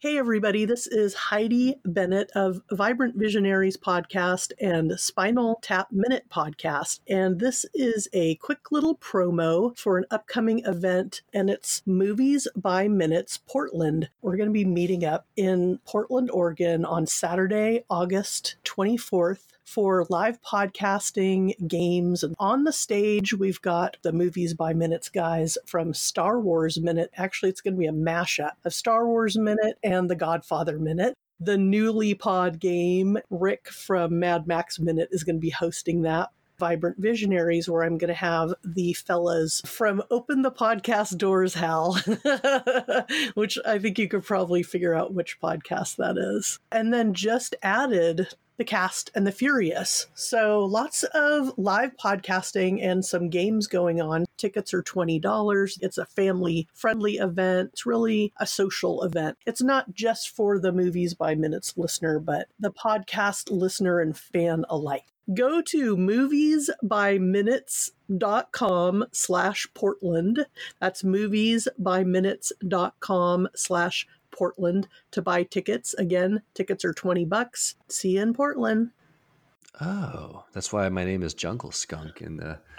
Hey, everybody, this is Heidi Bennett of Vibrant Visionaries podcast and Spinal Tap Minute podcast. And this is a quick little promo for an upcoming event, and it's Movies by Minutes Portland. We're going to be meeting up in Portland, Oregon on Saturday, August 24th for live podcasting, games. And on the stage, we've got the Movies by Minutes guys from Star Wars Minute. Actually, it's going to be a mashup of Star Wars Minute and the Godfather Minute. The newly pod game, Rick from Mad Max Minute, is going to be hosting that. Vibrant Visionaries, where I'm going to have the fellas from Open the Podcast Doors, Hal, which I think you could probably figure out which podcast that is. And then just added the Cast and the Furious. So lots of live podcasting and some games going on. Tickets are $20. It's a family friendly event. It's really a social event. It's not just for the movies by minutes listener, but the podcast listener and fan alike go to moviesbyminutes.com slash portland that's moviesbyminutes.com slash portland to buy tickets again tickets are 20 bucks see you in portland oh that's why my name is jungle skunk in the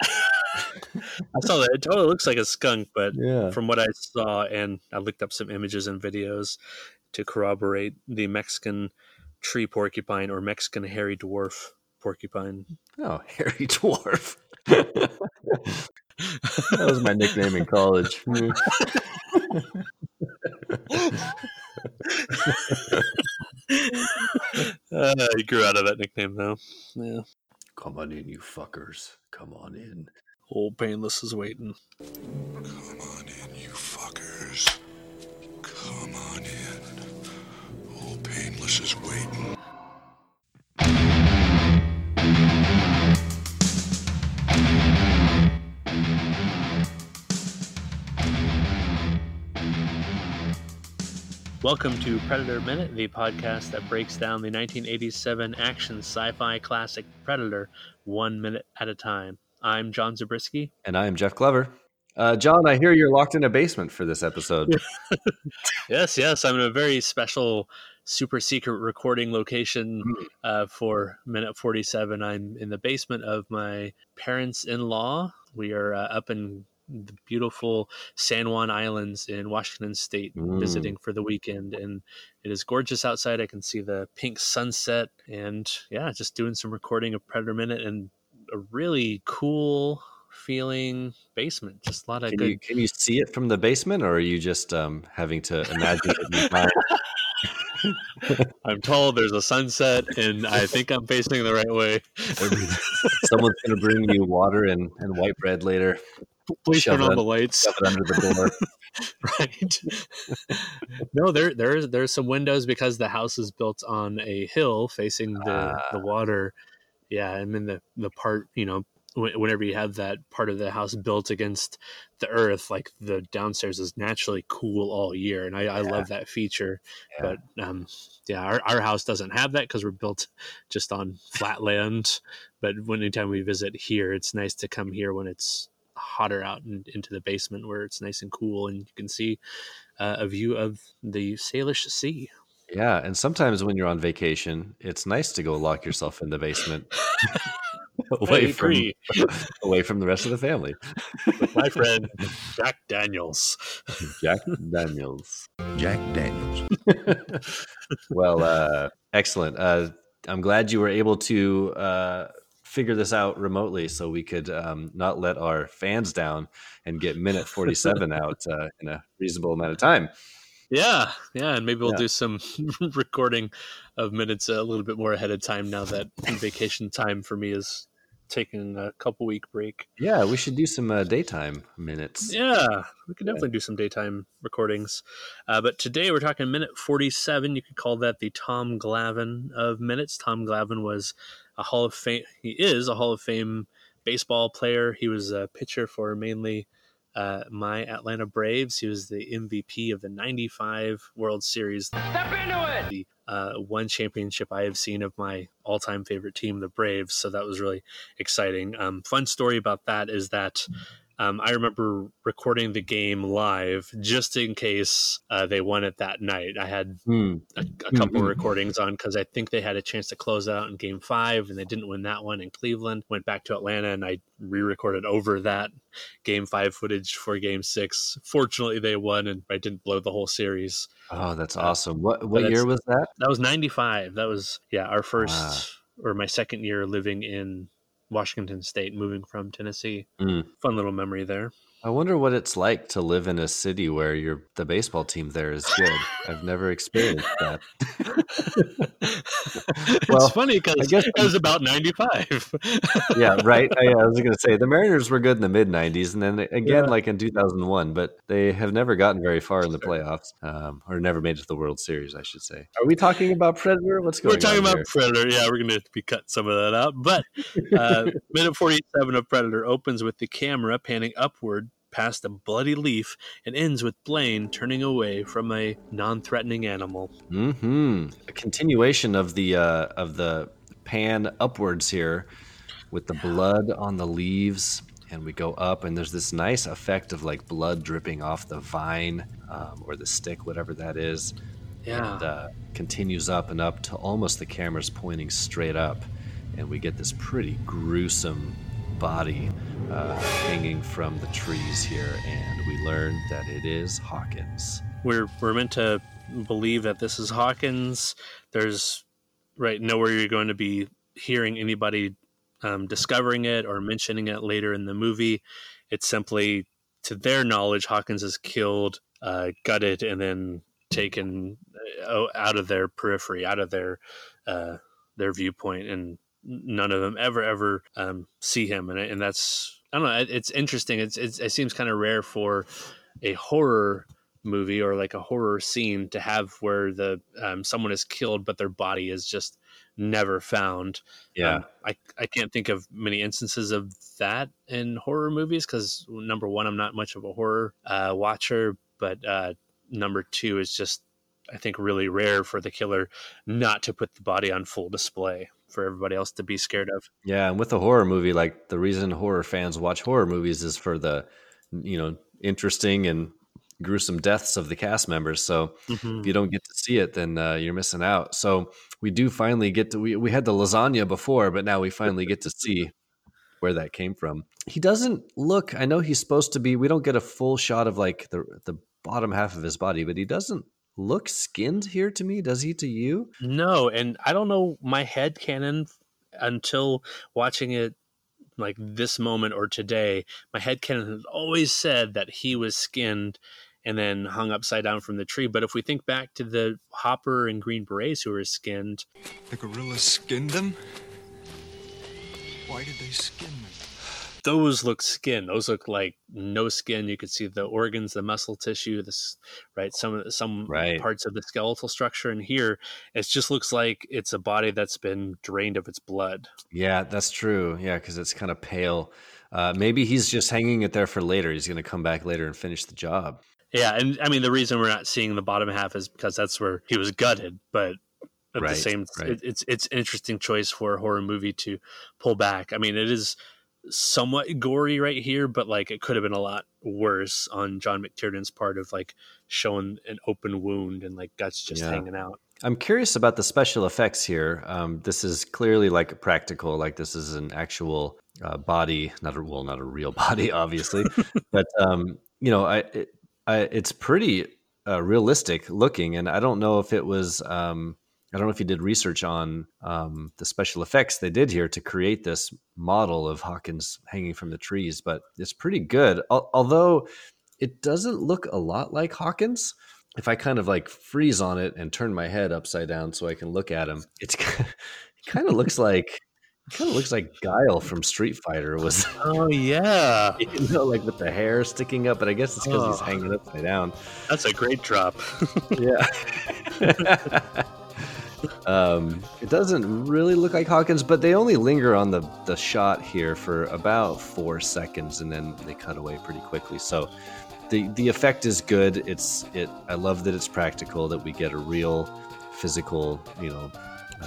I saw that. It totally looks like a skunk, but yeah. from what I saw, and I looked up some images and videos to corroborate the Mexican tree porcupine or Mexican hairy dwarf porcupine. Oh, hairy dwarf. that was my nickname in college. uh, you grew out of that nickname though. Yeah. Come on in, you fuckers. Come on in. Old Painless is waiting. Come on in, you fuckers. Come on in. Old Painless is waiting. Welcome to Predator Minute, the podcast that breaks down the 1987 action sci fi classic Predator one minute at a time. I'm John Zabriskie. And I am Jeff Glover. Uh, John, I hear you're locked in a basement for this episode. yes, yes. I'm in a very special, super secret recording location hmm. uh, for minute 47. I'm in the basement of my parents in law. We are uh, up in the beautiful San Juan Islands in Washington State, mm. visiting for the weekend, and it is gorgeous outside. I can see the pink sunset, and yeah, just doing some recording of Predator Minute and a really cool feeling basement. Just a lot of can good. You, can you see it from the basement, or are you just um, having to imagine it? I'm told there's a sunset, and I think I'm facing the right way. Someone's going to bring you water and, and white bread later please shove turn on the lights. Shove it under the door. right. no, there there's there's some windows because the house is built on a hill facing the uh, the water. Yeah, and then the the part you know whenever you have that part of the house built against the earth, like the downstairs is naturally cool all year, and I, I love that feature. Yeah. But um, yeah, our, our house doesn't have that because we're built just on flat land. But anytime we visit here, it's nice to come here when it's hotter out and into the basement where it's nice and cool and you can see uh, a view of the Salish Sea. Yeah, and sometimes when you're on vacation, it's nice to go lock yourself in the basement. away from away from the rest of the family. With my friend Jack Daniels. Jack Daniels. Jack Daniels. well, uh, excellent. Uh, I'm glad you were able to uh, figure this out remotely so we could um, not let our fans down and get minute 47 out uh, in a reasonable amount of time. Yeah, yeah, and maybe we'll yeah. do some recording of minutes a little bit more ahead of time now that vacation time for me is taking a couple week break. Yeah, we should do some uh, daytime minutes. Yeah, we could definitely yeah. do some daytime recordings. Uh, but today we're talking minute 47. You could call that the Tom Glavine of minutes. Tom Glavine was a Hall of Fame. He is a Hall of Fame baseball player. He was a pitcher for mainly uh, my Atlanta Braves. He was the MVP of the '95 World Series. Step into it. The uh, one championship I have seen of my all-time favorite team, the Braves. So that was really exciting. Um, fun story about that is that um, I remember recording the game live just in case uh, they won it that night. I had Mm. a, a couple Mhm. recordings on because I think they had a chance to close out in game five and they didn't win that one in Cleveland. Went back to Atlanta and I re recorded over that game five footage for game six. Fortunately, they won and I didn't blow the whole series. Oh, that's Uh, awesome. What what year was that? That was 95. That was, yeah, our first or my second year living in Washington State, moving from Tennessee. Mm. Fun little memory there. I wonder what it's like to live in a city where your the baseball team there is good. I've never experienced that. it's funny because I guess- it was about 95. yeah, right. I, I was going to say the Mariners were good in the mid '90s, and then again, Yeah. like in 2001, but they have never gotten very far in the playoffs, um, or never made it to the World Series, I should say. Are we talking about Predator? What's going We're talking about here? Predator. Yeah, we're going to be cut some of that out. But uh, minute 47 of Predator opens with the camera panning upward past a bloody leaf and ends with Blaine turning away from a non-threatening animal. Mm-hmm. A continuation of the uh, of the pan upwards here, with the blood on the leaves, and we go up, and there's this nice effect of like blood dripping off the vine um, or the stick, whatever that is. Yeah. and uh, continues up and up to almost the camera's pointing straight up, and we get this pretty gruesome body uh, hanging from the trees here, and we learn that it is Hawkins. we're we're meant to believe that this is Hawkins. There's right nowhere you're going to be hearing anybody um, discovering it or mentioning it later in the movie. It's simply, to their knowledge, Hawkins is killed, uh, gutted, and then taken uh, out of their periphery, out of their uh, their viewpoint, and none of them ever ever um, see him. And and that's I don't know. It's interesting. It's, it's it seems kind of rare for a horror movie or like a horror scene to have where the um, someone is killed but their body is just never found um, I, I can't think of many instances of that in horror movies because number one i'm not much of a horror uh, watcher but uh, number two is just i think really rare for the killer not to put the body on full display for everybody else to be scared of yeah, and with a horror movie, like the reason horror fans watch horror movies is for the, you know, interesting and gruesome deaths of the cast members. So if you don't get to see it, then uh, you're missing out. So we do finally get to we we had the lasagna before, but now we finally get to see where that came from. He doesn't look. I know he's supposed to be. We don't get a full shot of like the the bottom half of his body, but he doesn't look skinned here to me. Does he to you? No, and I don't know my head canon until watching it like this moment or today. My head canon has always said that he was skinned and then hung upside down from the tree. But if we think back to the Hopper and Green Berets who were skinned, The guerrillas skinned them? Why did they skin them? Those look skin. Those look like no skin. You could see the organs, the muscle tissue, this right some of some Right. parts of the skeletal structure. And here, it just looks like it's a body that's been drained of its blood. Yeah, that's true. Yeah, because it's kind of pale. Uh, maybe he's just hanging it there for later. He's going to come back later and finish the job. Yeah, and I mean the reason we're not seeing the bottom half is because that's where he was gutted. But at Right, the same, right. it, it's it's an interesting choice for a horror movie to pull back. I mean, it is somewhat gory right here, but like it could have been a lot worse on John McTiernan's part of like showing an open wound and like guts just Yeah. hanging out. I'm curious about the special effects here. Um, this is clearly like practical, like this is an actual uh, body, not a well, not a real body, obviously, but um, you know, I, it, I it's pretty uh, realistic looking, and I don't know if it was. Um, I don't know if you did research on um, the special effects they did here to create this model of Hawkins hanging from the trees, but it's pretty good. Al- although it doesn't look a lot like Hawkins if I kind of like freeze on it and turn my head upside down so I can look at him, it's it kind of looks like it kind of looks like Guile from Street Fighter was Oh yeah, you know like with the hair sticking up, but I guess it's because he's Oh. hanging upside down. that's a great drop. Yeah. Um, it doesn't really look like Hawkins, but they only linger on the the shot here for about four seconds, and then they cut away pretty quickly. So the the effect is good. It's it. I love that it's practical. That we get a real physical, you know,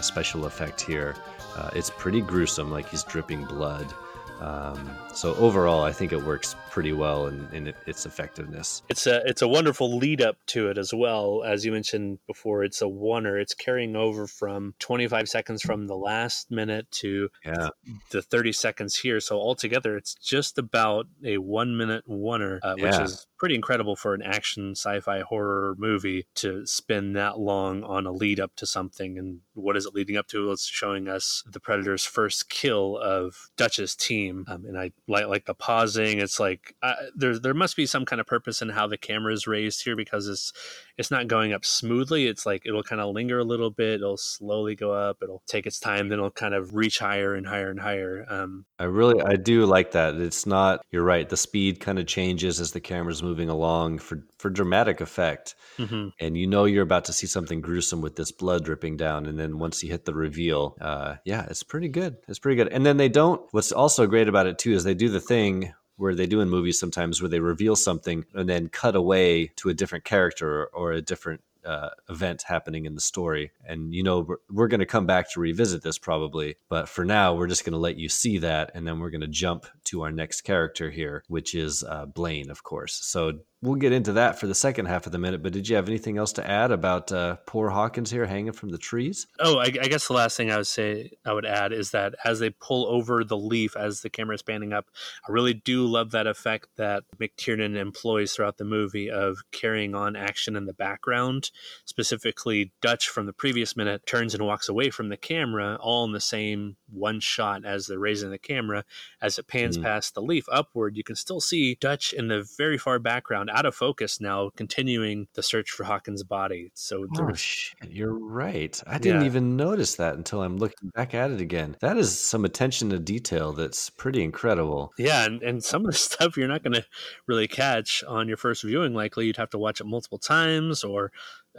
special effect here. Uh, it's pretty gruesome, like he's dripping blood. Um, so overall, I think it works pretty well in, in its effectiveness. It's a it's a wonderful lead up to it as well. As you mentioned before, it's a oner. It's carrying over from 25 seconds from the last minute to Yeah. the 30 seconds here. So altogether, it's just about a one minute oner, uh, which Yeah. is pretty incredible for an action sci-fi horror movie to spend that long on a lead up to something. And what is it leading up to? It's showing us the Predator's first kill of Dutch's team. Um, and I like like the pausing. It's like uh, there there must be some kind of purpose in how the camera is raised here because it's it's not going up smoothly. It's like it'll kind of linger a little bit. It'll slowly go up. It'll take its time. Then it'll kind of reach higher and higher and higher. Um, I really, I do like that. It's not. You're right. The speed kind of changes as the camera's moving along for for dramatic effect, mhm. and you know you're about to see something gruesome with this blood dripping down. And then once you hit the reveal, uh, yeah, it's pretty good. It's pretty good. And then they don't. What's also great about it too is they do the thing where they do in movies sometimes where they reveal something and then cut away to a different character or a different uh, event happening in the story. And you know, we're, we're going to come back to revisit this probably, but for now, we're just going to let you see that. And then we're going to jump to our next character here, which is uh, Blaine, of course. So we'll get into that for the second half of the minute. But did you have anything else to add about uh, poor Hawkins here hanging from the trees? Oh, I, I guess the last thing I would say I would add is that as they pull over the leaf as the camera is panning up, I really do love that effect that McTiernan employs throughout the movie of carrying on action in the background. Specifically, Dutch from the previous minute turns and walks away from the camera, all in the same one shot as they're raising the camera. As it pans Mhm. past the leaf upward, you can still see Dutch in the very far background, out of focus now, continuing the search for Hawkins' body. So Oh shit, you're right. I didn't Yeah. even notice that until I'm looking back at it again. That is some attention to detail that's pretty incredible. Yeah, and, and some of the stuff you're not going to really catch on your first viewing. Likely, you'd have to watch it multiple times or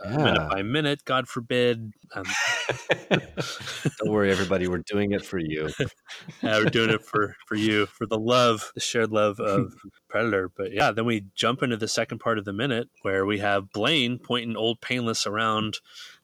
uh, minute by minute, God forbid. Um, Don't worry, everybody. We're doing it for you. uh, we're doing it for for you, for the love, the shared love of Predator. But yeah, then we jump into the second part of the minute where we have Blaine pointing Old Painless around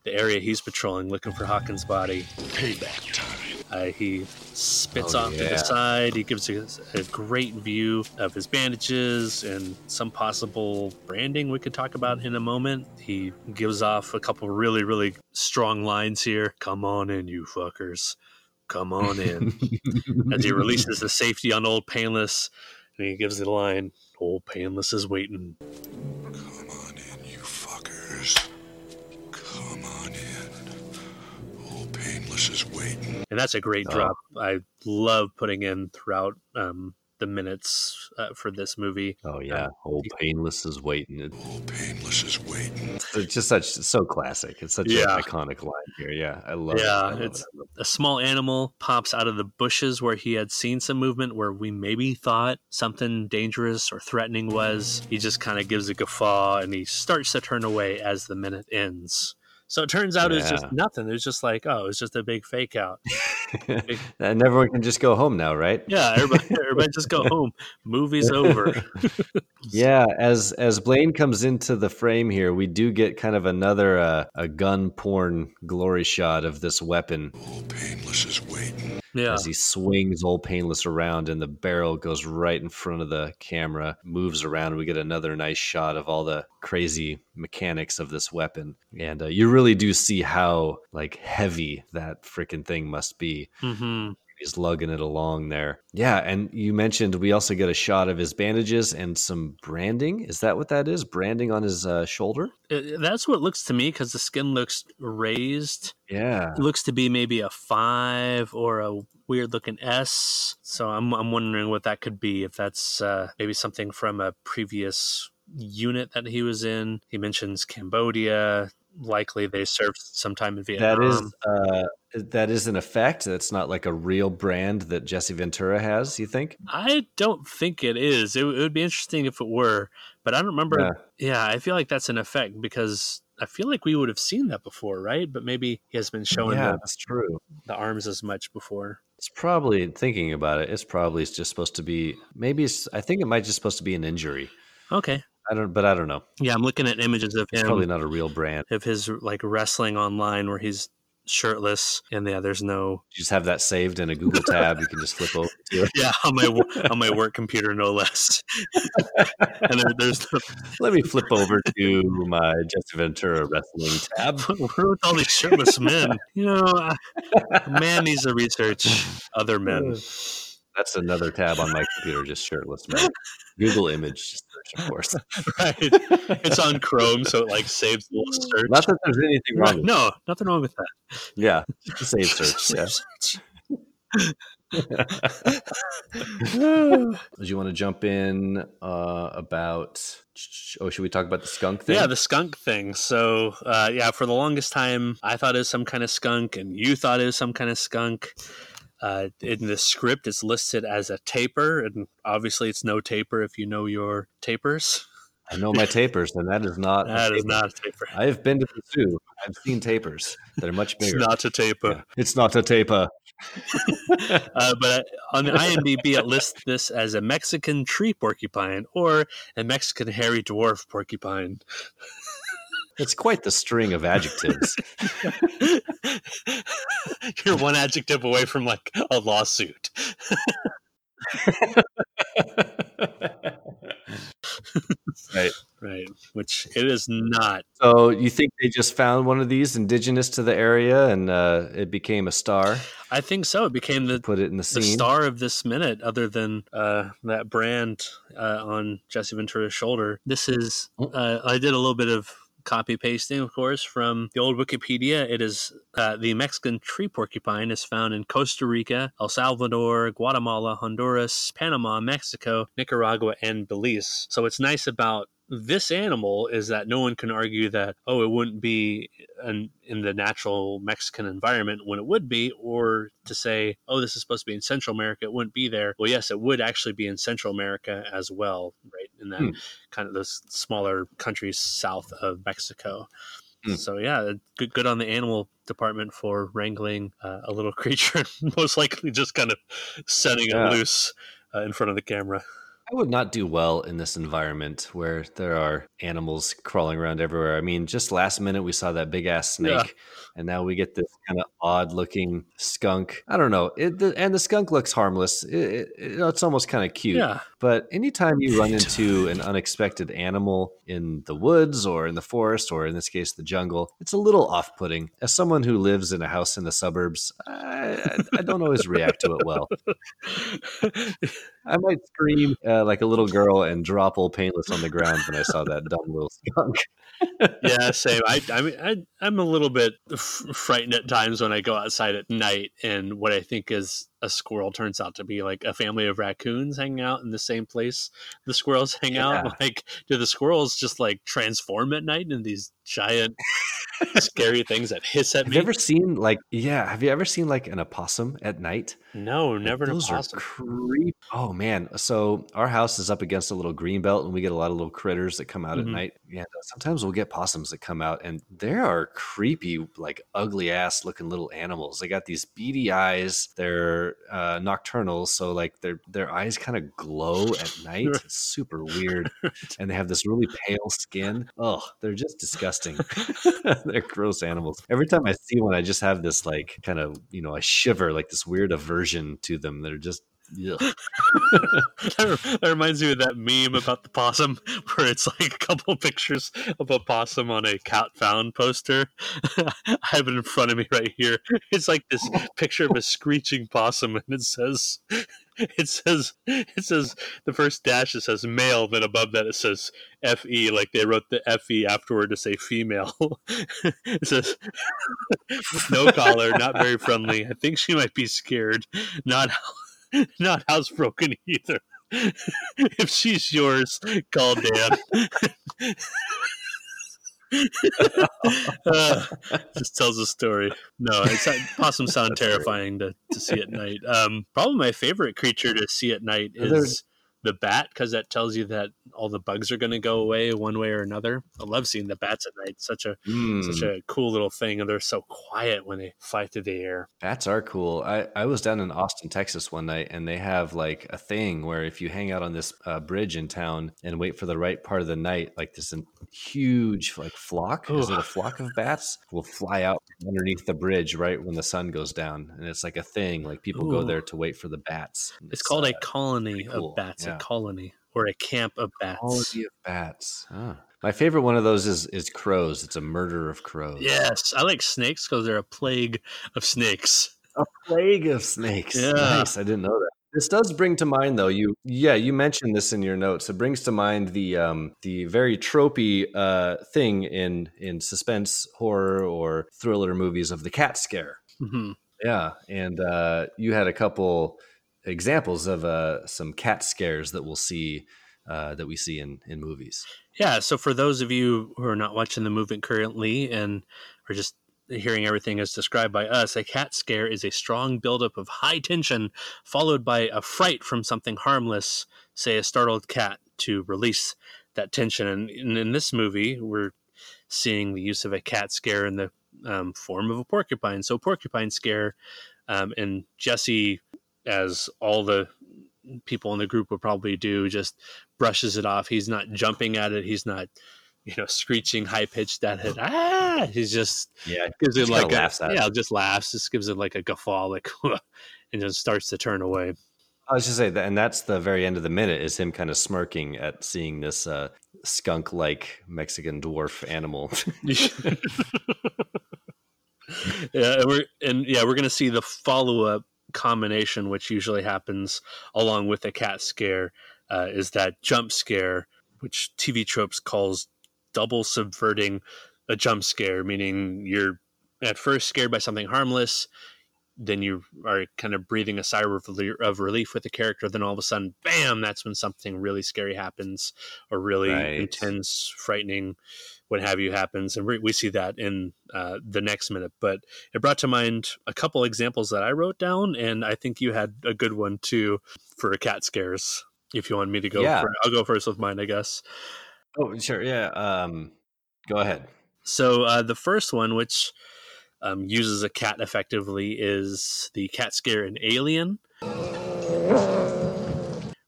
the area he's patrolling, looking for Hawkins' body. Payback time. Uh, he spits Oh, off to the side. He gives us a great view of his bandages and some possible branding we could talk about in a moment. He gives off a couple really, really strong lines here. Come on in, you fuckers. Come on in. As he releases the safety on Old Painless, and he gives the line, Old Painless is waiting. Come on in, you fuckers. Come on in. Old Painless is waiting. And that's a great Oh. drop. I love putting in throughout um, the minutes uh, for this movie. Oh yeah, old painless is waiting. It- Old Painless is waiting. It's just such so classic. It's such Yeah. an iconic line here. Yeah, I love it. Yeah, I love it's- it. A small animal pops out of the bushes where he had seen some movement where we maybe thought something dangerous or threatening was. He just kind of gives a guffaw and he starts to turn away as the minute ends. So it turns out it's Yeah. just nothing. It's just like, oh, it's just a big fake out. it. and everyone can just go home now, right? Yeah, everybody, everybody just go home. Movie's over. Yeah, as as Blaine comes into the frame here, we do get kind of another uh, a gun porn glory shot of this weapon Old Painless is waiting. Yeah. as he swings old painless around and the barrel goes right in front of the camera, moves around. We get another nice shot of all the crazy mechanics of this weapon, and uh, you really do see how like heavy that freaking thing must be. Hmm He's lugging it along there. Yeah, and you mentioned we also get a shot of his bandages and some branding. Is that what that is? Branding on his uh, shoulder? That's what it looks to me because the skin looks raised. Yeah. It looks to be maybe a five or a weird looking S. So I'm I'm wondering what that could be. If that's uh, maybe something from a previous unit that he was in. He mentions Cambodia. Likely they served sometime in Vietnam. That is uh, that is an effect. That's not like a real brand that Jesse Ventura has. You think? I don't think it is. It, would- it would be interesting if it were, but I don't remember. Yeah. Yeah. I feel like that's an effect because I feel like we would have seen that before, right? But maybe he has been showing yeah, the, that's true. the arms as much before. It's probably thinking about it. It's probably just supposed to be. Maybe it's. I think it might just supposed to be an injury. Okay. I don't. But I don't know. Yeah, I'm looking at images of It's him probably not a real brand. of his like wrestling online where he's shirtless, and yeah, there's no You just have that saved in a Google tab. You can just flip over to it. yeah on my on my work computer, no less. and there, there's no, Let me flip over to my Jesse Ventura wrestling tab. what are with all these shirtless men? You know, I- man needs to research other men. That's another tab on my computer, just shirtless man. Google image search, of course. Right? It's on Chrome, so it like saves the little search. Not that there's anything wrong Right, no, nothing wrong with that. Yeah, save search. Yeah. Do you want to jump in uh, about? Oh, should we talk about the skunk thing? Yeah, the skunk thing. So, uh, yeah, for the longest time, I thought it was some kind of skunk, and you thought it was some kind of skunk. Uh, in the script, it's listed as a tapir, and obviously, it's no tapir if you know your tapirs. I know my tapirs, and that is not. a That is not a tapir. I have been to the zoo. I've seen tapirs that are much bigger. It's not a tapir. Yeah. It's not a tapir. uh, but on the IMDb, it lists this as a Mexican tree porcupine or a Mexican hairy dwarf porcupine. It's quite the string of adjectives. You're one adjective away from like a lawsuit. right. Right. Which it is not. So you think they just found one of these indigenous to the area, and uh, it became a star? I think so. It became the Put it in the the scene. star of this minute, other than uh, that brand uh, on Jesse Ventura's shoulder. This is. Oh. Uh, I did a little bit of copy pasting, of course, from the old Wikipedia. It is uh, the Mexican tree porcupine is found in Costa Rica, El Salvador, Guatemala, Honduras, Panama, Mexico, Nicaragua, and Belize. So what's nice about this animal is that no one can argue that oh it wouldn't be an, in the natural Mexican environment when it would be, or to say oh this is supposed to be in Central America it wouldn't be there. Well, yes, it would actually be in Central America as well, right? In that Hmm. kind of those smaller countries south of Mexico. Hmm. So yeah, good good on the animal department for wrangling uh, a little creature, most likely just kind of setting Yeah. it loose uh, in front of the camera. I would not do well in this environment where there are animals crawling around everywhere. I mean, just last minute we saw that big ass snake, Yeah. and now we get this kind of odd looking skunk. I don't know. It, the, and the skunk looks harmless. It, it, it's almost kind of cute. Yeah, But anytime you run into an unexpected animal in the woods or in the forest, or in this case, the jungle, it's a little off putting. As someone who lives in a house in the suburbs, I, I, I don't always react to it well. I might scream uh, like a little girl and drop old painless on the ground when I saw that dumb little skunk. yeah, same. I, I mean, I, I'm a little bit frightened at times when I go outside at night, and what I think is a squirrel turns out to be like a family of raccoons hanging out in the same place the squirrels hang Yeah. out. Like, do the squirrels just like transform at night into these giant, scary things that hiss at Have me? Have you ever seen like yeah? Have you ever seen like an opossum at night? no, never. an Those opossum. are creep. Oh man! So our house is up against a little green belt, and we get a lot of little critters that come out Mhm. at night. Yeah, sometimes we'll get possums that come out, and there are creepy, like ugly ass looking little animals. They got these beady eyes. They're uh, nocturnal, so like their their eyes kind of glow at night. It's super weird, and they have this really pale skin. Oh, they're just disgusting. they're gross animals. Every time I see one, I just have this like kind of you know I shiver, like this weird aversion to them. They're just ugh. that that reminds me of that meme about the possum where it's like a couple pictures of a possum on a cat found poster. I have it in front of me right here. It's like this picture of a screeching possum and it says it says it says the first dash it says male, then above that it says FE, like they wrote the FE afterward to say female. it says no collar, not very friendly. I think she might be scared. Not not housebroken either. if she's yours, call Dan. Uh, just tells a story. No, it's possums sound terrifying to, to see at night. Um, probably my favorite creature to see at night is the bat because that tells you that all the bugs are going to go away one way or another. I love seeing the bats at night. Such a Mm. such a cool little thing, and they're so quiet when they fly through the air. Bats are cool. I, I was down in Austin, Texas one night, and they have like a thing where if you hang out on this uh, bridge in town and wait for the right part of the night, like this huge like flock, is it a flock of bats? Will fly out underneath the bridge right when the sun goes down, and it's like a thing. Like people go there to wait for the bats. It's called uh, a colony cool, of bats, yeah. A colony or a camp of bats. colony of bats. Ah. My favorite one of those is is crows. It's a murder of crows. Yes, I like snakes because they're a plague of snakes. a plague of snakes. Yeah. Nice. I didn't know that. This does bring to mind, though. You, yeah, you mentioned this in your notes. It brings to mind the um, the very tropey uh, thing in in suspense horror or thriller movies of the cat scare. hmm Yeah, and uh, you had a couple examples of uh, some cat scares that we'll see uh, that we see in in movies. Yeah, so for those of you who are not watching the movie currently and are just hearing everything as described by us, a cat scare is a strong buildup of high tension followed by a fright from something harmless, say a startled cat, to release that tension. And in, in this movie, we're seeing the use of a cat scare in the um, form of a porcupine. So, porcupine scare, um, and Jesse, as all the people in the group would probably do, just brushes it off. He's not jumping at it. He's not, you know, screeching high pitched at it. Ah, he's just Yeah, gives it Just like a, laughs yeah, just laughs. Just gives it like a guffaw, like, and just starts to turn away. I was just say that, and that's the very end of the minute is him kind of smirking at seeing this uh, skunk-like Mexican dwarf animal. yeah, and we're and yeah, we're gonna see the follow up combination, which usually happens along with a cat scare, uh, is that jump scare, which TV tropes calls double subverting a jump scare, meaning you're at first scared by something harmless, then you are kind of breathing a sigh of relief, with the character. Then all of a sudden, bam! That's when something really scary happens, or really Right. intense, frightening, what have you happens, and we, we see that in uh, the next minute. But it brought to mind a couple examples that I wrote down, and I think you had a good one too for a cat scares. If you want me to go, Yeah. for, I'll go first with mine, I guess. oh, sure, yeah. Um, go ahead. So uh, the first one, which um, uses a cat effectively, is the cat scare in Alien.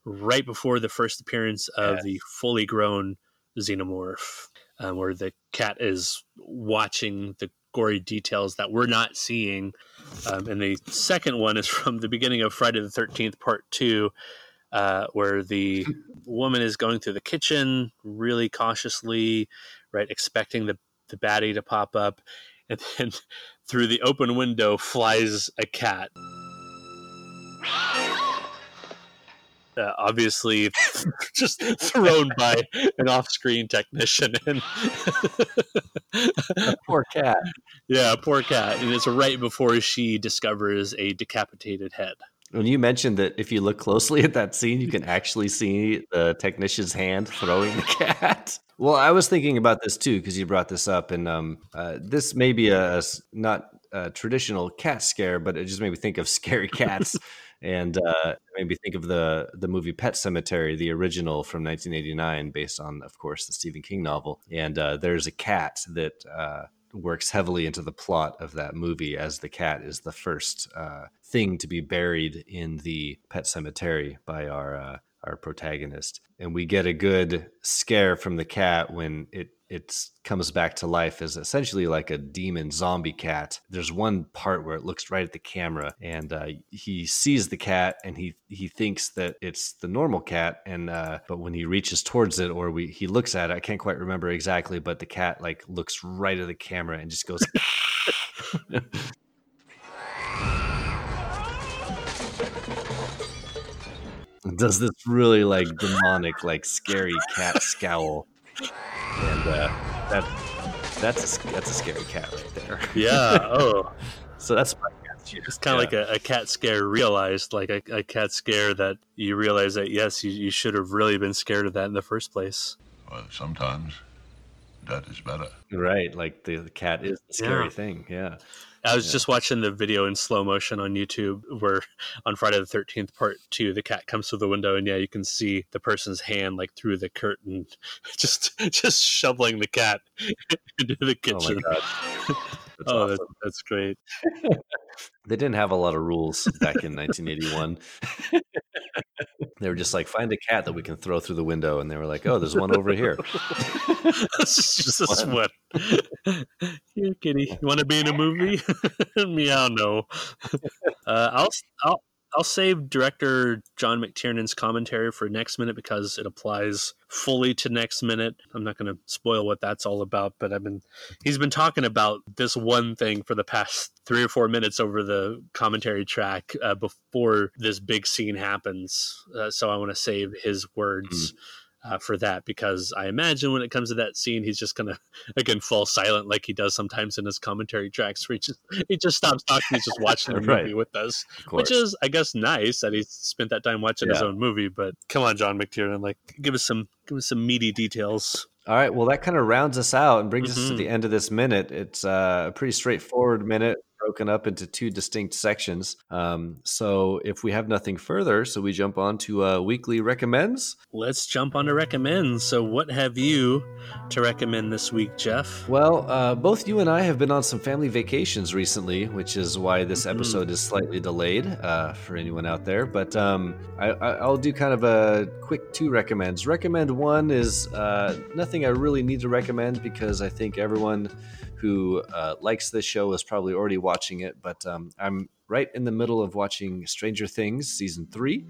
Right before the first appearance of the fully grown xenomorph, um, where the cat is watching the gory details that we're not seeing. Um, and the second one is from the beginning of Friday the 13th, part two, uh, where the woman is going through the kitchen really cautiously, right, expecting the, the baddie to pop up. And then through the open window flies a cat. Uh, obviously, just thrown by an off-screen technician, and Poor cat. yeah, poor cat. And it's right before she discovers a decapitated head. When you mentioned that if you look closely at that scene, you can actually see the technician's hand throwing the cat. Well, I was thinking about this too because you brought this up, and um, uh, this may be a not a traditional cat scare, but it just made me think of scary cats, and uh, made me think of the the movie Pet Sematary, the original from 1989, based on, of course, the Stephen King novel. And uh, there's a cat that uh, works heavily into the plot of that movie, as the cat is the first uh, thing to be buried in the Pet Sematary by our uh, our protagonist, and we get a good scare from the cat when it it comes back to life as essentially like a demon zombie cat. There's one part where it looks right at the camera, and uh, he sees the cat, and he he thinks that it's the normal cat, and uh, but when he reaches towards it or we he looks at it, I can't quite remember exactly, but the cat like looks right at the camera and just goes. does this really like demonic, like scary cat scowl, and uh, that that's a, that's a scary cat right there. Yeah. Oh, So that's my cat it's kind of Yeah. like a, a cat scare realized, like a, a cat scare that you realize that yes, you, you should have really been scared of that in the first place. Well, sometimes That is better. Right, like the, the cat is the scary Yeah. thing. Yeah. I was Yeah. just watching the video in slow motion on YouTube where on Friday the 13th, part two, the cat comes through the window and yeah, you can see the person's hand like through the curtain, just just shoveling the cat into the Oh kitchen. god. That's Oh, awesome. that's, that's great. They didn't have a lot of rules back in 1981. they were just like, find a cat that we can throw through the window, and they were like, oh, there's one over here. It's just a sweat. Here, kitty. You want to be in a movie? Meow, no. Uh, I'll, I'll, I'll save director John McTiernan's commentary for next minute because it applies fully to next minute. I'm not going to spoil what that's all about, but I've been he's been talking about this one thing for the past three or four minutes over the commentary track uh, before this big scene happens. Uh, so I want to save his words. Uh, for that, because I imagine when it comes to that scene, he's just gonna again fall silent like he does sometimes in his commentary tracks, where he just he just stops talking, he's just watching the Right. movie with us which is, I guess, nice that he spent that time watching his own movie. But come on, John McTiernan, like give us some give us some meaty details. All right. Well, that kind of rounds us out and brings us to the end of this minute. It's uh, a pretty straightforward minute, broken up into two distinct sections. Um, so, if we have nothing further, so we jump on to uh, weekly recommends. Let's jump on to recommend. So, what have you to recommend this week, Jeff? Well, uh, both you and I have been on some family vacations recently, which is why this episode is slightly delayed uh, for anyone out there. But um, I, I, I'll do kind of a quick two recommends. Recommend one is uh, nothing I really need to recommend because I think everyone who uh, likes this show is probably already watching it. But um, I'm right in the middle of watching Stranger Things season three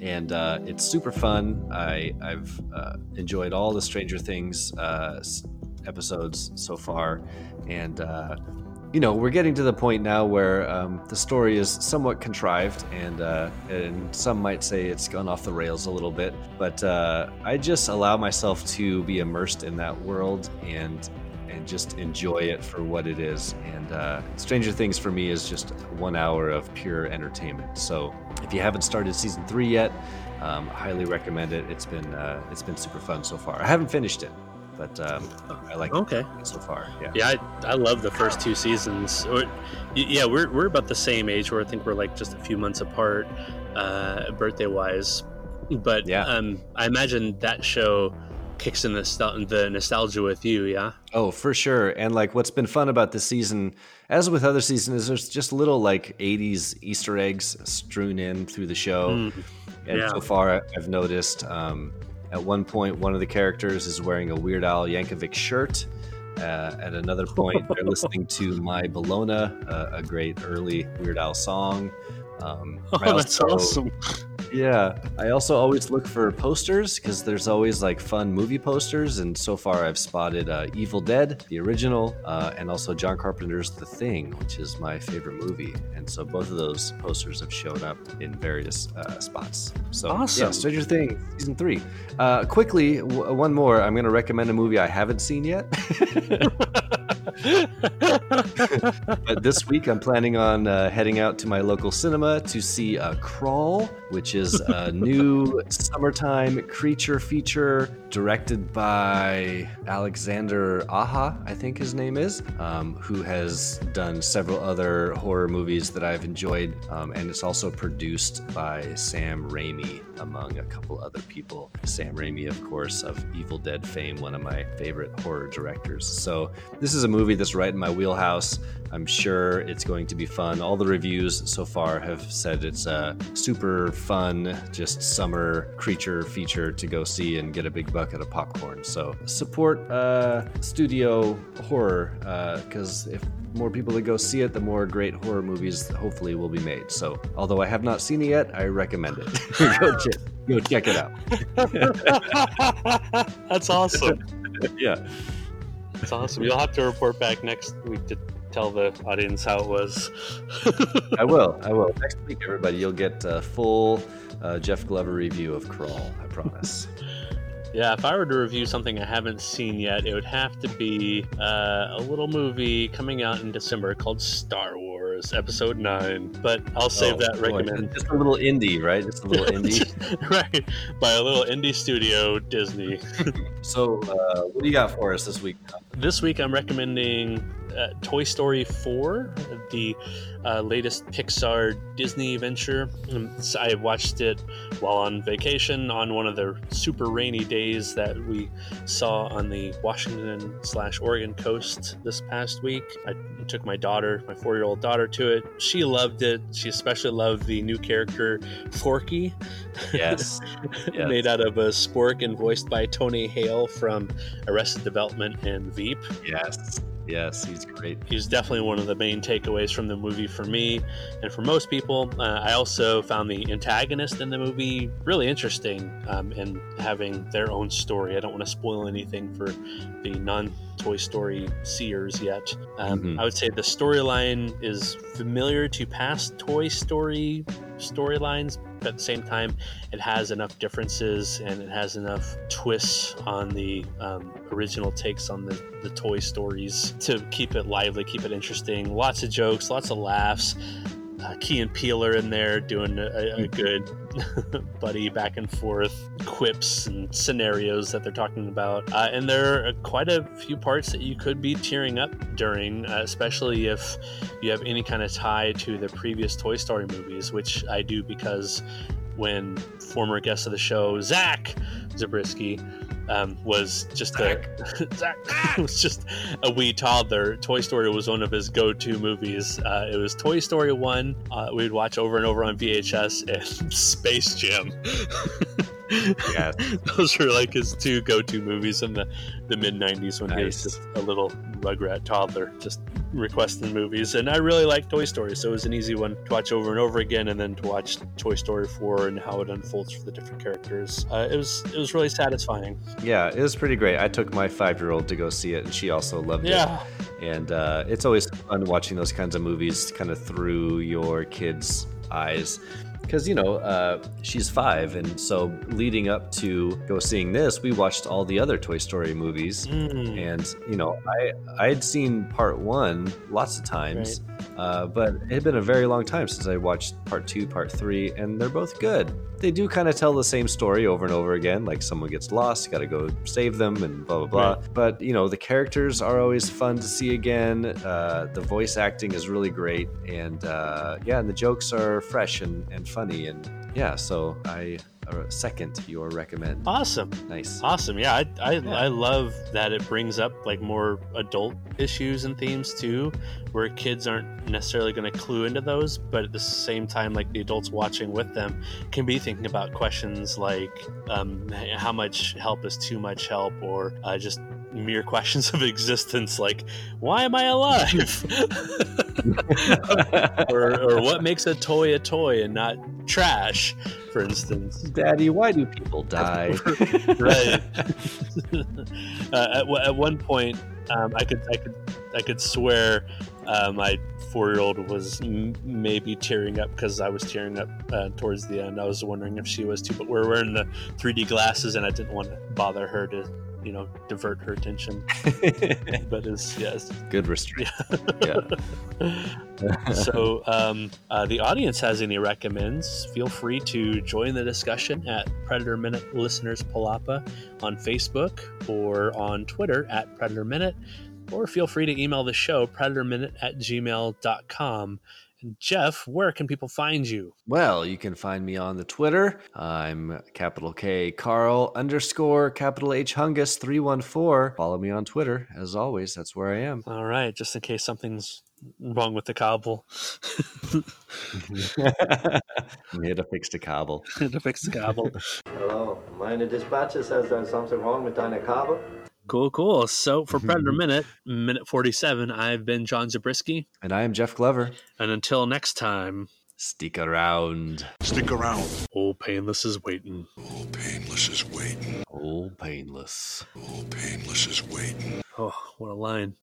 and uh, it's super fun. I, I've uh, enjoyed all the Stranger Things uh, episodes so far, and uh, you know we're getting to the point now where um, the story is somewhat contrived, and uh, and some might say it's gone off the rails a little bit. But I just allow myself to be immersed in that world and and just enjoy it for what it is. And uh, Stranger Things for me is just one hour of pure entertainment. So if you haven't started season three yet, um, I highly recommend it. It's been uh, it's been super fun so far. I haven't finished it, but um, I like Okay. it so far. Yeah. Yeah, I, I love the first two seasons. Yeah, we're, we're about the same age where I think we're like just a few months apart, uh, birthday wise. But Yeah. um, I imagine that show kicks in the, nostal- the nostalgia with you, yeah? Oh, for sure. And like what's been fun about this season, as with other seasons, is there's just little like 80s Easter eggs strewn in through the show. Mm, And Yeah. so far, I've noticed um, at one point, one of the characters is wearing a Weird Al Yankovic shirt. Uh, at another point, they're listening to My Bologna, uh, a great early Weird Al song. Um, Oh, that's also- awesome. Yeah, I also always look for posters because there's always like fun movie posters, and so far I've spotted uh, Evil Dead, the original, uh, and also John Carpenter's The Thing, which is my favorite movie, and so both of those posters have shown up in various uh, spots. So yeah, Awesome. Stranger Things season three. Uh, quickly, w- one more. I'm going to recommend a movie I haven't seen yet. But this week, I'm planning on uh, heading out to my local cinema to see uh, Crawl, which is a new summertime creature feature directed by Alexander Aha, I think his name is, um, who has done several other horror movies that I've enjoyed. Um, and it's also produced by Sam Raimi, among a couple other people. Sam Raimi, of course, of Evil Dead fame, one of my favorite horror directors. So this is a movie that's right in my wheelhouse. I'm sure it's going to be fun. All the reviews so far have said it's a super fun, just summer creature feature to go see and get a big bucket of popcorn. So support uh, studio horror because if more people that go see it, the more great horror movies hopefully will be made. So although I have not seen it yet, I recommend it. go, check, go check it out. That's awesome. Yeah. That's awesome. You'll have to report back next week to tell the audience how it was. I will. I will. Next week, everybody, you'll get a full uh, Jeff Glover review of Crawl. I promise. Yeah, if I were to review something I haven't seen yet, it would have to be uh, a little movie coming out in December called Star Wars. Episode nine. But I'll save Oh, that recommend. Just a little indie, right? Just a little indie. right. By a little indie studio, Disney. So, uh, what do you got for us this week? This week I'm recommending uh, Toy Story 4, the uh, latest Pixar Disney venture. Um, I watched it while on vacation on one of the super rainy days that we saw on the Washington slash Oregon coast this past week. I took my daughter, my four year old daughter, to it. She loved it. She especially loved the new character Forky, Yes. Yes. made out of a spork and voiced by Tony Hale from Arrested Development and Veep. Yes. Yes. He's great. He's definitely one of the main takeaways from the movie for me and for most people. Uh, I also found the antagonist in the movie really interesting um, and having their own story. I don't want to spoil anything for the non Toy Story seers yet. Um, Mhm. I would say the storyline is familiar to past Toy Story storylines, but at the same time, it has enough differences and it has enough twists on the um, original takes on the, the Toy Stories to keep it lively, keep it interesting. Lots of jokes, lots of laughs. Uh, Key and Peeler in there doing a, a good buddy back and forth quips and scenarios that they're talking about. Uh, and there are quite a few parts that you could be tearing up during, uh, especially if you have any kind of tie to the previous Toy Story movies, which I do because when former guest of the show, Zach Zabriskie, um, was just a Zach was just a wee toddler. Toy Story was one of his go-to movies. Uh, it was Toy Story One. Uh, we'd watch over and over on VHS and Space Jam. Yes. Those were like his two go-to movies in the, the mid '90s when he was just a little rugrat toddler, just requesting movies. And I really liked Toy Story, so it was an easy one to watch over and over again, and then to watch Toy Story 4 and how it unfolds for the different characters. Uh, it was it was really satisfying. Yeah, it was pretty great. I took my five year old to go see it, and she also loved it. Yeah, And uh, it's always fun watching those kinds of movies kind of through your kids' eyes. Because, you know, uh, she's five. And so leading up to go seeing this, we watched all the other Toy Story movies. Mm, And, you know, I, I had seen part one lots of times, uh, but it had been a very long time since I watched part two, part three, and they're both good. They do kind of tell the same story over and over again. Like someone gets lost, you got to go save them, and blah, blah, blah. But, you know, the characters are always fun to see again. Uh, the voice acting is really great. And, uh, yeah, and the jokes are fresh and, and funny. And, yeah, so I uh, second your recommend. awesome. Nice. Awesome. Yeah, I, I, Yeah. I love that it brings up like more adult issues and themes too, where kids aren't necessarily going to clue into those, but at the same time, like the adults watching with them can be thinking about questions like um, how much help is too much help, or uh, just mere questions of existence like why am I alive? or, or what makes a toy a toy and not trash, for instance. Daddy, why do people die? right. uh, at, at one point, um, I could I could I could swear uh, my four year old was m- maybe tearing up because I was tearing up uh, towards the end. I was wondering if she was too, but we we're wearing the 3D glasses, and I didn't want to bother her to you know divert her attention. But it's yes. Good restraint. Yeah. so, um, uh, the audience has any recommends? Feel free to join the discussion at Predator Minute Listeners Palapa on Facebook or on Twitter at Predator Minute, or feel free to email the show predatorminute at gmail.com. And Jeff, where can people find you? Well, you can find me on the Twitter. I'm capital K Karl underscore capital H Hungus 314. Follow me on Twitter. As always, that's where I am. All right, just in case something's wrong with the cobble, I'm here to fix the cobble. to fix the cobble. Hello, Minor Dispatcher says there's something wrong with Dinah Carver. Cool, cool. So for Predator Minute, minute 47, I've been John Zabriskie. And I am Jeff Glover. And until next time, Stick around. Stick around. Old Painless is waiting. Oh, painless is waiting. Old painless. Oh, painless is waiting. Oh, what a line.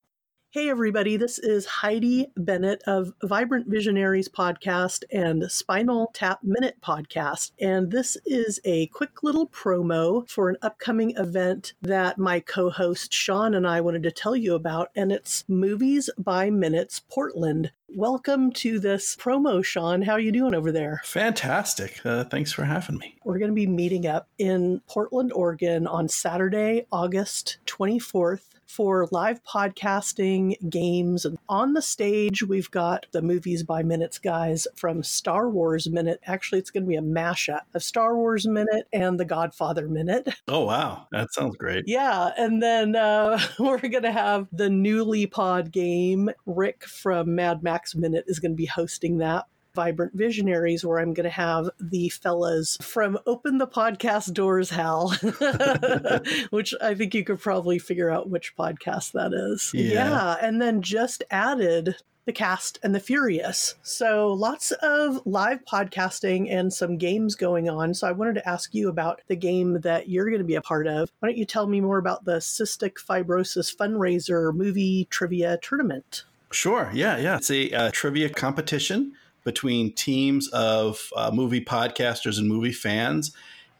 Hey, everybody, this is Heidi Bennett of Vibrant Visionaries podcast and Spinal Tap Minute podcast. And this is a quick little promo for an upcoming event that my co host Sean and I wanted to tell you about. And it's Movies by Minutes Portland. Welcome to this promo, Sean. How are you doing over there? Fantastic. Uh, thanks for having me. We're going to be meeting up in Portland, Oregon on Saturday, August 24th for live podcasting, games, and on the stage we've got the movies by minutes guys from Star Wars Minute. Actually, it's going to be a mashup of Star Wars Minute and the Godfather Minute. Oh wow, that sounds great. Yeah, and then uh, we're going to have the newly pod game. Rick from Mad Max Minute is going to be hosting that. Vibrant Visionaries, where I'm going to have the fellas from Open the Podcast Doors, Hal, which I think you could probably figure out which podcast that is. Yeah. yeah. And then just added the cast and the furious so lots of live podcasting and some games going on so i wanted to ask you about the game that you're going to be a part of why don't you tell me more about the cystic fibrosis fundraiser movie trivia tournament Sure. Yeah. Yeah. It's a uh, trivia competition between teams of uh, movie podcasters and movie fans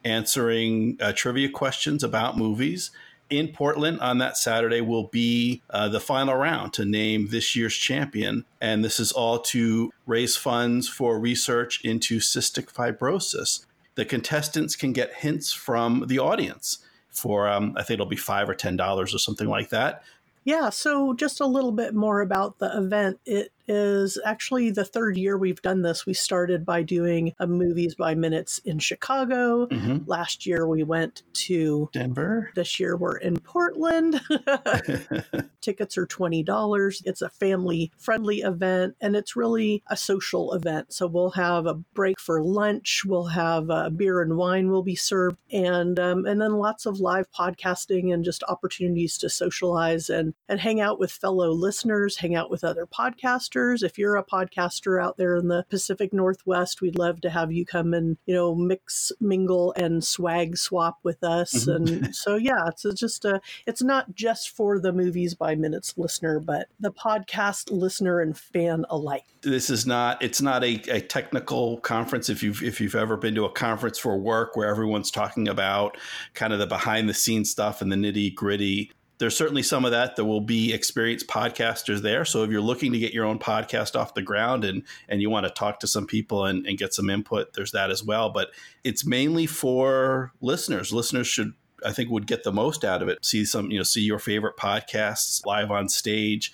answering uh, trivia questions about movies. In Portland on that Saturday will be uh, the final round to name this year's champion. And this is all to raise funds for research into cystic fibrosis. The contestants can get hints from the audience for, um, I think it'll be five or $10 or something like that. Yeah, so just a little bit more about the event. It is actually the third year we've done this. We started by doing a movies by minutes in Chicago. Mhm. Last year we went to Denver. this year we're in Portland. Tickets are $20. It's a family friendly event and it's really a social event. So we'll have a break for lunch, we'll have uh, beer and wine will be served and um, and then lots of live podcasting and just opportunities to socialize and and hang out with fellow listeners, hang out with other podcasters. If you're a podcaster out there in the Pacific Northwest, we'd love to have you come and, you know, mix, mingle and swag swap with us. Mm-hmm. And so yeah, it's just a it's not just for the movies by minutes listener, but the podcast listener and fan alike. this is not it's not a, a technical conference if you've if you've ever been to a conference for work where everyone's talking about kind of the behind the scenes stuff and the nitty gritty there's certainly some of that there will be experienced podcasters there so if you're looking to get your own podcast off the ground and and you want to talk to some people and, and get some input there's that as well but it's mainly for listeners listeners should I think would get the most out of it. See some, you know, see your favorite podcasts live on stage.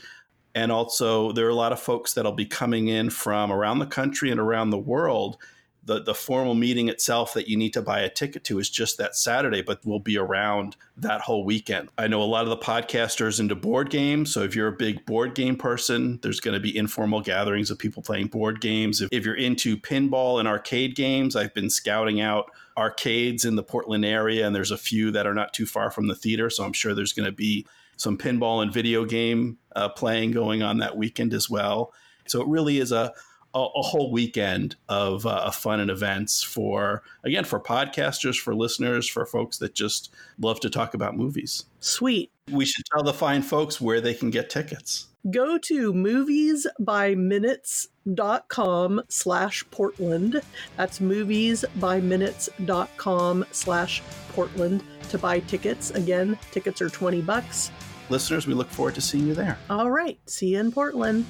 And also, there are a lot of folks that'll be coming in from around the country and around the world. The, the formal meeting itself that you need to buy a ticket to is just that Saturday, but we'll be around that whole weekend. I know a lot of the podcasters into board games. So if you're a big board game person, there's going to be informal gatherings of people playing board games. If, if you're into pinball and arcade games, I've been scouting out arcades in the Portland area, and there's a few that are not too far from the theater. So I'm sure there's going to be some pinball and video game uh, playing going on that weekend as well. So it really is a a, a whole weekend of, uh, fun and events for again for podcasters, for listeners, for folks that just love to talk about movies. Sweet. We should tell the fine folks where they can get tickets. Go to moviesbyminutes.com slash Portland. That's moviesbyminutes.com slash Portland to buy tickets. Again, tickets are 20 bucks. Listeners, we look forward to seeing you there. All right. See you in Portland.